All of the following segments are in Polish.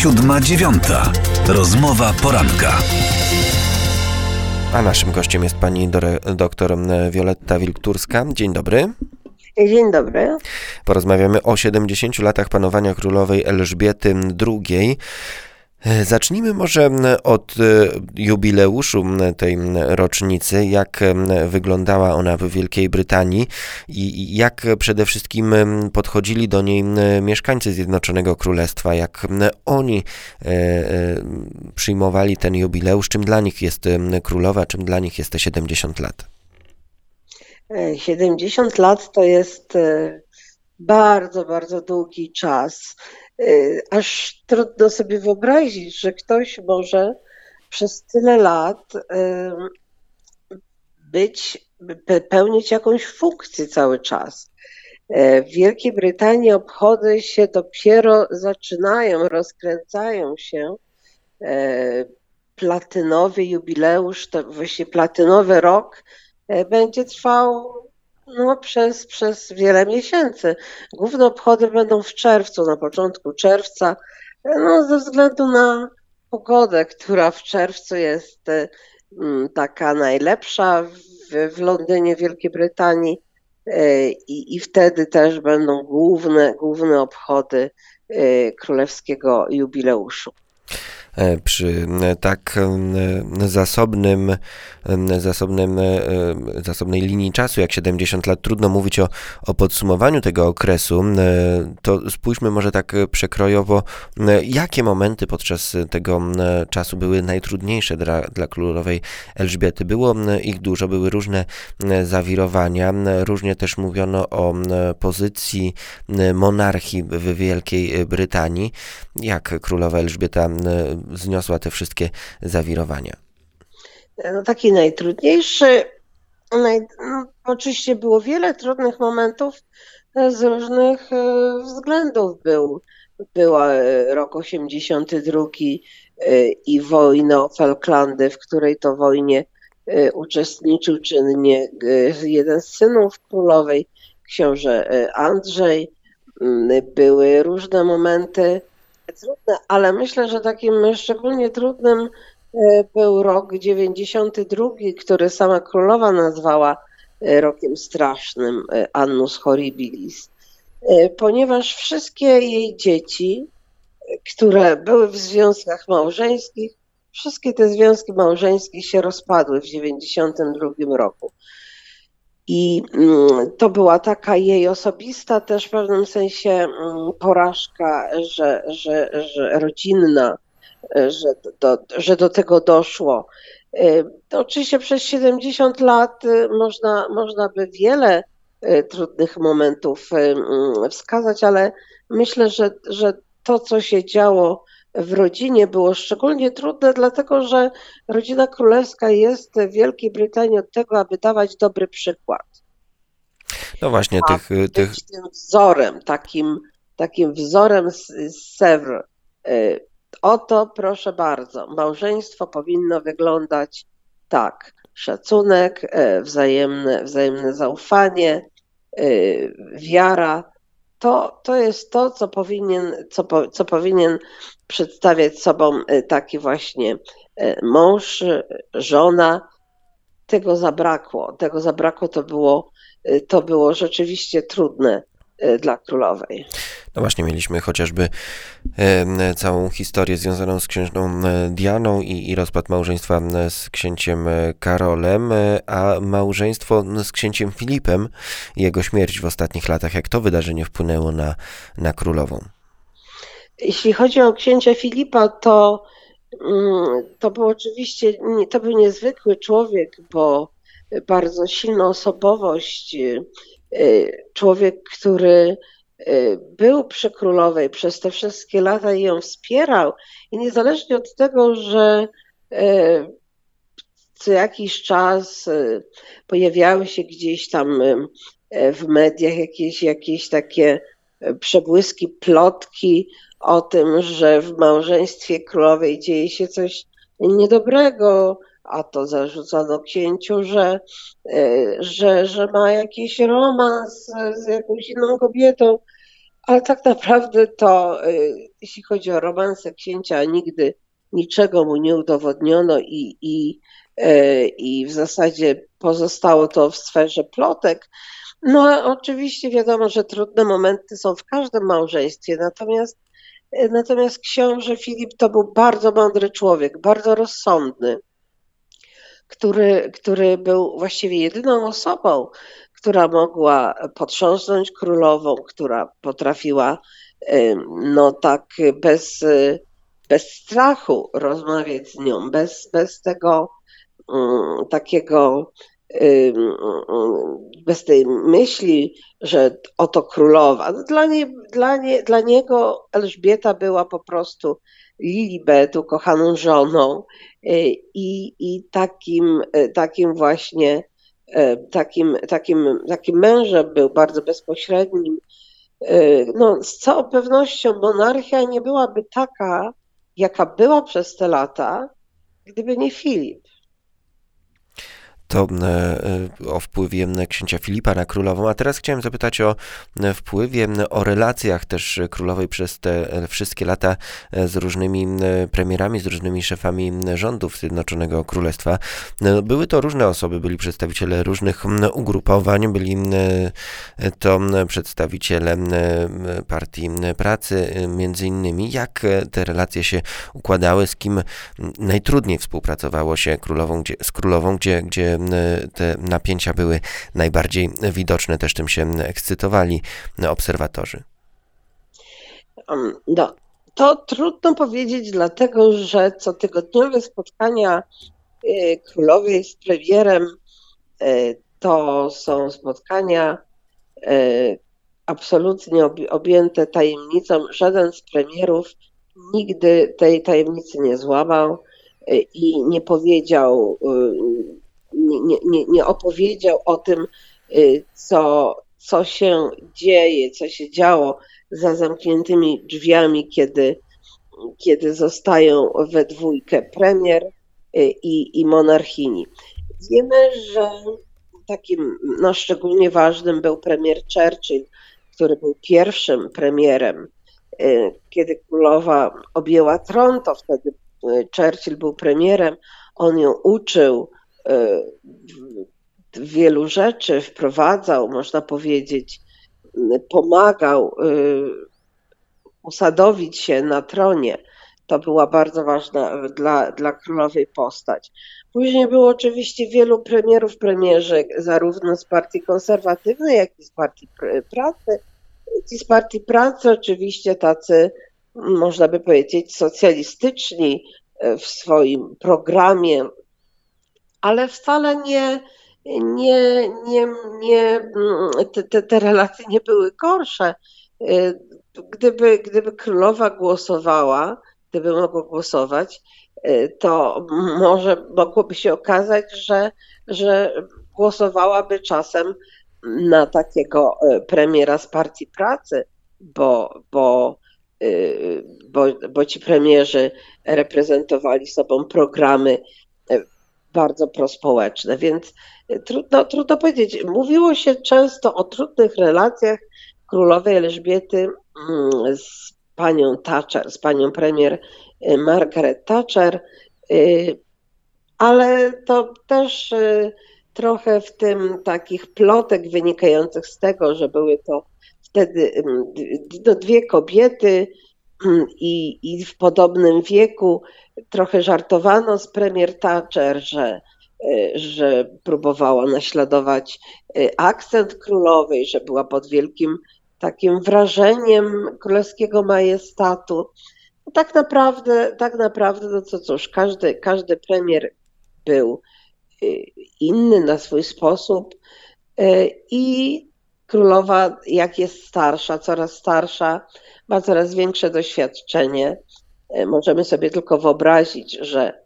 Siódma dziewiąta. Rozmowa poranka. A naszym gościem jest pani doktor Wioletta Wilkturska. Dzień dobry. Dzień dobry. Porozmawiamy o 70 latach panowania królowej Elżbiety II. E, zacznijmy może od e, jubileuszu tej rocznicy, jak wyglądała ona w Wielkiej Brytanii i jak przede wszystkim podchodzili do niej mieszkańcy Zjednoczonego Królestwa, jak oni e, przyjmowali ten jubileusz, czym dla nich jest królowa, czym dla nich jest te 70 lat. 70 lat to jest bardzo, bardzo długi czas. Y, aż trudno sobie wyobrazić, że ktoś może przez tyle lat y, być, pełnić jakąś funkcję cały czas. Y, w Wielkiej Brytanii obchody się dopiero zaczynają, rozkręcają się. Platynowy jubileusz, to właśnie platynowy rok będzie trwał no, przez, przez wiele miesięcy. Główne obchody będą w czerwcu, na początku czerwca, no, ze względu na pogodę, która w czerwcu jest mm, taka najlepsza w, w Londynie, Wielkiej Brytanii. E, I, I wtedy też będą główne, główne obchody e, królewskiego jubileuszu. E, przy e, tak e, zasobnym, zasobnym, zasobnej linii czasu jak 70 lat, trudno mówić o, o podsumowaniu tego okresu, to spójrzmy może tak przekrojowo, jakie momenty podczas tego czasu były najtrudniejsze dla, dla królowej Elżbiety. Było ich dużo, były różne zawirowania, różnie też mówiono o pozycji monarchii w Wielkiej Brytanii. Jak królowa Elżbieta zniosła te wszystkie zawirowania? No, taki najtrudniejszy, naj, no, oczywiście było wiele trudnych momentów e, z różnych e, względów. Był, była e, rok 82 i wojna o Falklandy, w której to wojnie uczestniczył czynnie jeden z synów królowej, książę Andrzej. Mm, były różne momenty trudne, ale myślę, że takim szczególnie trudnym e, był rok 92, który sama królowa nazwała e, rokiem strasznym, e, Annus Horribilis, ponieważ wszystkie jej dzieci, które były w związkach małżeńskich, wszystkie te związki małżeńskie się rozpadły w 92 roku. I mm, to była taka jej osobista też w pewnym sensie mm, porażka, że, że, że rodzinna, że do, że do tego doszło. Y, oczywiście przez 70 lat y, można, można by wiele y, trudnych momentów mm, wskazać, ale myślę, że, że to, co się działo w rodzinie było szczególnie trudne, dlatego że rodzina królewska jest w Wielkiej Brytanii od tego, aby dawać dobry przykład. No właśnie, A tych, tych... tym wzorem, takim, takim wzorem z, z Sewr. Y, oto, proszę bardzo, małżeństwo powinno wyglądać tak. Szacunek, y, wzajemne, wzajemne zaufanie, y, wiara, to, to jest to, co powinien, co, co powinien przedstawiać sobą y, taki właśnie y, mąż, żona. Tego zabrakło. Tego zabrakło to było, y, to było rzeczywiście trudne dla królowej. No właśnie, mieliśmy chociażby e, całą historię związaną z księżną Dianą i, i rozpad małżeństwa z księciem Karolem, a małżeństwo z księciem Filipem i jego śmierć w ostatnich latach. Jak to wydarzenie wpłynęło na, na królową? Jeśli chodzi o księcia Filipa, to, mm, to był oczywiście, to był niezwykły człowiek, bo bardzo silna osobowość, y, człowiek, który był przy królowej przez te wszystkie lata i ją wspierał. I niezależnie od tego, że y, co jakiś czas pojawiały się gdzieś tam w mediach jakieś, jakieś takie przebłyski, plotki o tym, że w małżeństwie królowej dzieje się coś niedobrego, a to zarzucano księciu, że, e, że, że ma jakiś romans z jakąś inną kobietą, ale tak naprawdę to, jeśli chodzi o romanse księcia, nigdy niczego mu nie udowodniono i, i, i w zasadzie pozostało to w sferze plotek. No, oczywiście wiadomo, że trudne momenty są w każdym małżeństwie, natomiast, natomiast książę Filip to był bardzo mądry człowiek, bardzo rozsądny, który, który był właściwie jedyną osobą, która mogła potrząsnąć królową, która potrafiła no tak bez, bez strachu rozmawiać z nią, bez, bez tego um, takiego bez tej myśli, że oto królowa. Dla, nie, dla, nie, dla niego Elżbieta była po prostu Lilibet, ukochaną żoną y, i, i takim, y, takim właśnie y, takim, takim, takim mężem był bardzo bezpośrednim. No, z całą pewnością monarchia nie byłaby taka, jaka była przez te lata, gdyby nie Filip to e, e, o wpływie księcia Filipa na królową. A teraz chciałem zapytać o e, wpływie, o relacjach też królowej przez te wszystkie lata z różnymi premierami, z różnymi szefami rządów Zjednoczonego Królestwa. Były to różne osoby, byli przedstawiciele różnych ugrupowań, byli to przedstawiciele partii pracy, między innymi. Jak te relacje się układały, z kim najtrudniej współpracowało się królową, gdzie, z królową, gdzie, gdzie te napięcia były najbardziej widoczne, też tym się ekscytowali obserwatorzy? No, to trudno powiedzieć, dlatego że cotygodniowe spotkania y, królowej z premierem y, to są spotkania y, absolutnie objęte tajemnicą. Żaden z premierów nigdy tej tajemnicy nie złamał i nie powiedział nie, nie, nie opowiedział o tym, y, co, co się dzieje, co się działo za zamkniętymi drzwiami, kiedy, kiedy zostają we dwójkę premier y, i, i monarchini. Wiemy, że takim no, szczególnie ważnym był premier Churchill, który był pierwszym premierem. Y, kiedy królowa objęła tron, to wtedy Churchill był premierem. On ją uczył, wielu rzeczy wprowadzał, można powiedzieć, pomagał e, usadowić się na tronie. To była bardzo ważna dla, dla królowej postać. Później było oczywiście wielu premierów, premierzy, zarówno z partii konserwatywnej, jak i z partii pracy. Ci z partii pracy oczywiście tacy, można by powiedzieć, socjalistyczni e, w swoim programie ale wcale nie, nie, nie, nie te, te relacje nie były gorsze. Y, gdyby, gdyby królowa głosowała, gdyby mogła głosować, y, to może mogłoby się okazać, że, że głosowałaby czasem na takiego y, premiera z partii pracy, bo, bo, bo, bo ci premierzy reprezentowali sobą programy bardzo prospołeczne, więc e, trudno, trudno powiedzieć. Mówiło się często o trudnych relacjach królowej Elżbiety mm, z panią Thatcher, z panią premier e, Margaret Thatcher, e, ale to też trochę w tym takich plotek wynikających z tego, że były to wtedy mm, no, dwie kobiety i, i w podobnym wieku, trochę żartowano z premier Thatcher, że, e, że próbowała naśladować e, akcent królowej, że była pod wielkim takim wrażeniem królewskiego majestatu. No tak naprawdę, tak naprawdę, no co cóż, każdy, każdy premier był e, inny na swój sposób i królowa, jak jest starsza, coraz starsza, ma coraz większe doświadczenie E, możemy sobie tylko wyobrazić, że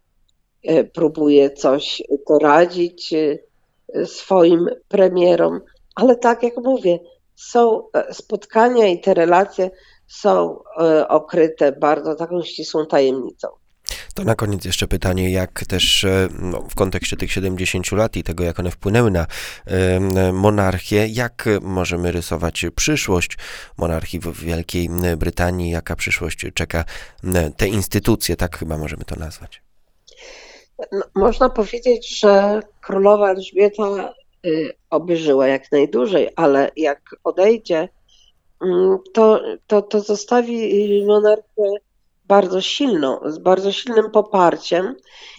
e, próbuje coś doradzić e, swoim premierom, ale tak jak mówię, są spotkania i te relacje są okryte bardzo taką ścisłą tajemnicą. To na koniec jeszcze pytanie, jak też no, w kontekście tych 70 lat i tego, jak one wpłynęły na monarchię, jak możemy rysować przyszłość monarchii w Wielkiej Brytanii, jaka przyszłość czeka te instytucje, tak chyba możemy to nazwać. No, można powiedzieć, że królowa Elżbieta y, oby żyła jak najdłużej, ale jak odejdzie, mm, to, to, to zostawi monarchię bardzo silną, z bardzo silnym poparciem.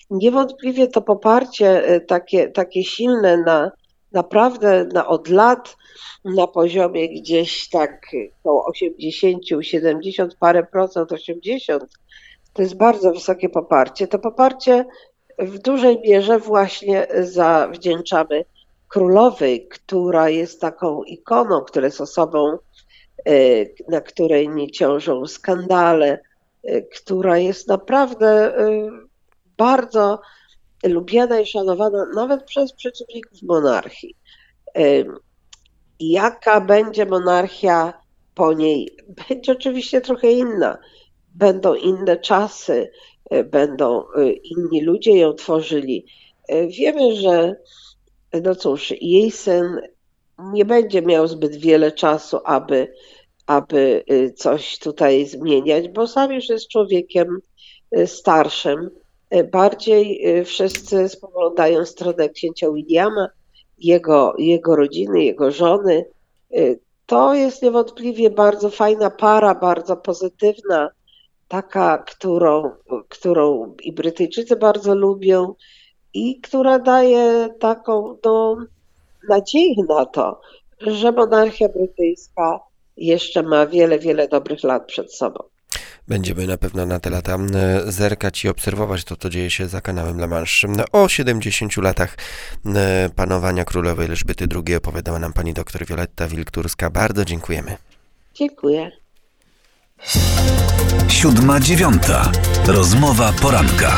Niewątpliwie to poparcie y, takie, takie silne na naprawdę na od lat na poziomie gdzieś tak około 80, 70 parę procent, 80, to jest bardzo wysokie poparcie. To poparcie w dużej mierze właśnie zawdzięczamy królowej, która jest taką ikoną, która jest osobą, e, na której nie ciążą skandale, która jest naprawdę e, bardzo lubiana i szanowana nawet przez przeciwników monarchii. Jaka będzie monarchia po niej? Będzie oczywiście trochę inna. Będą inne czasy, będą inni ludzie ją tworzyli. Wiemy, że no cóż, jej syn nie będzie miał zbyt wiele czasu, aby, aby coś tutaj zmieniać, bo sam już jest człowiekiem starszym. Bardziej wszyscy spoglądają w stronę księcia Williama, jego, jego rodziny, jego żony. To jest niewątpliwie bardzo fajna para, bardzo pozytywna taka, którą, którą i Brytyjczycy bardzo lubią i która daje taką no, nadzieję na to, że monarchia brytyjska jeszcze ma wiele, wiele dobrych lat przed sobą. Będziemy na pewno na te lata zerkać i obserwować to, co dzieje się za kanałem La Manche. O 70 latach panowania królowej Elżbiety II opowiadała nam pani doktor Wioletta Wilkturska. Bardzo dziękujemy. Dziękuję. Siódma dziewiąta. Rozmowa poranka.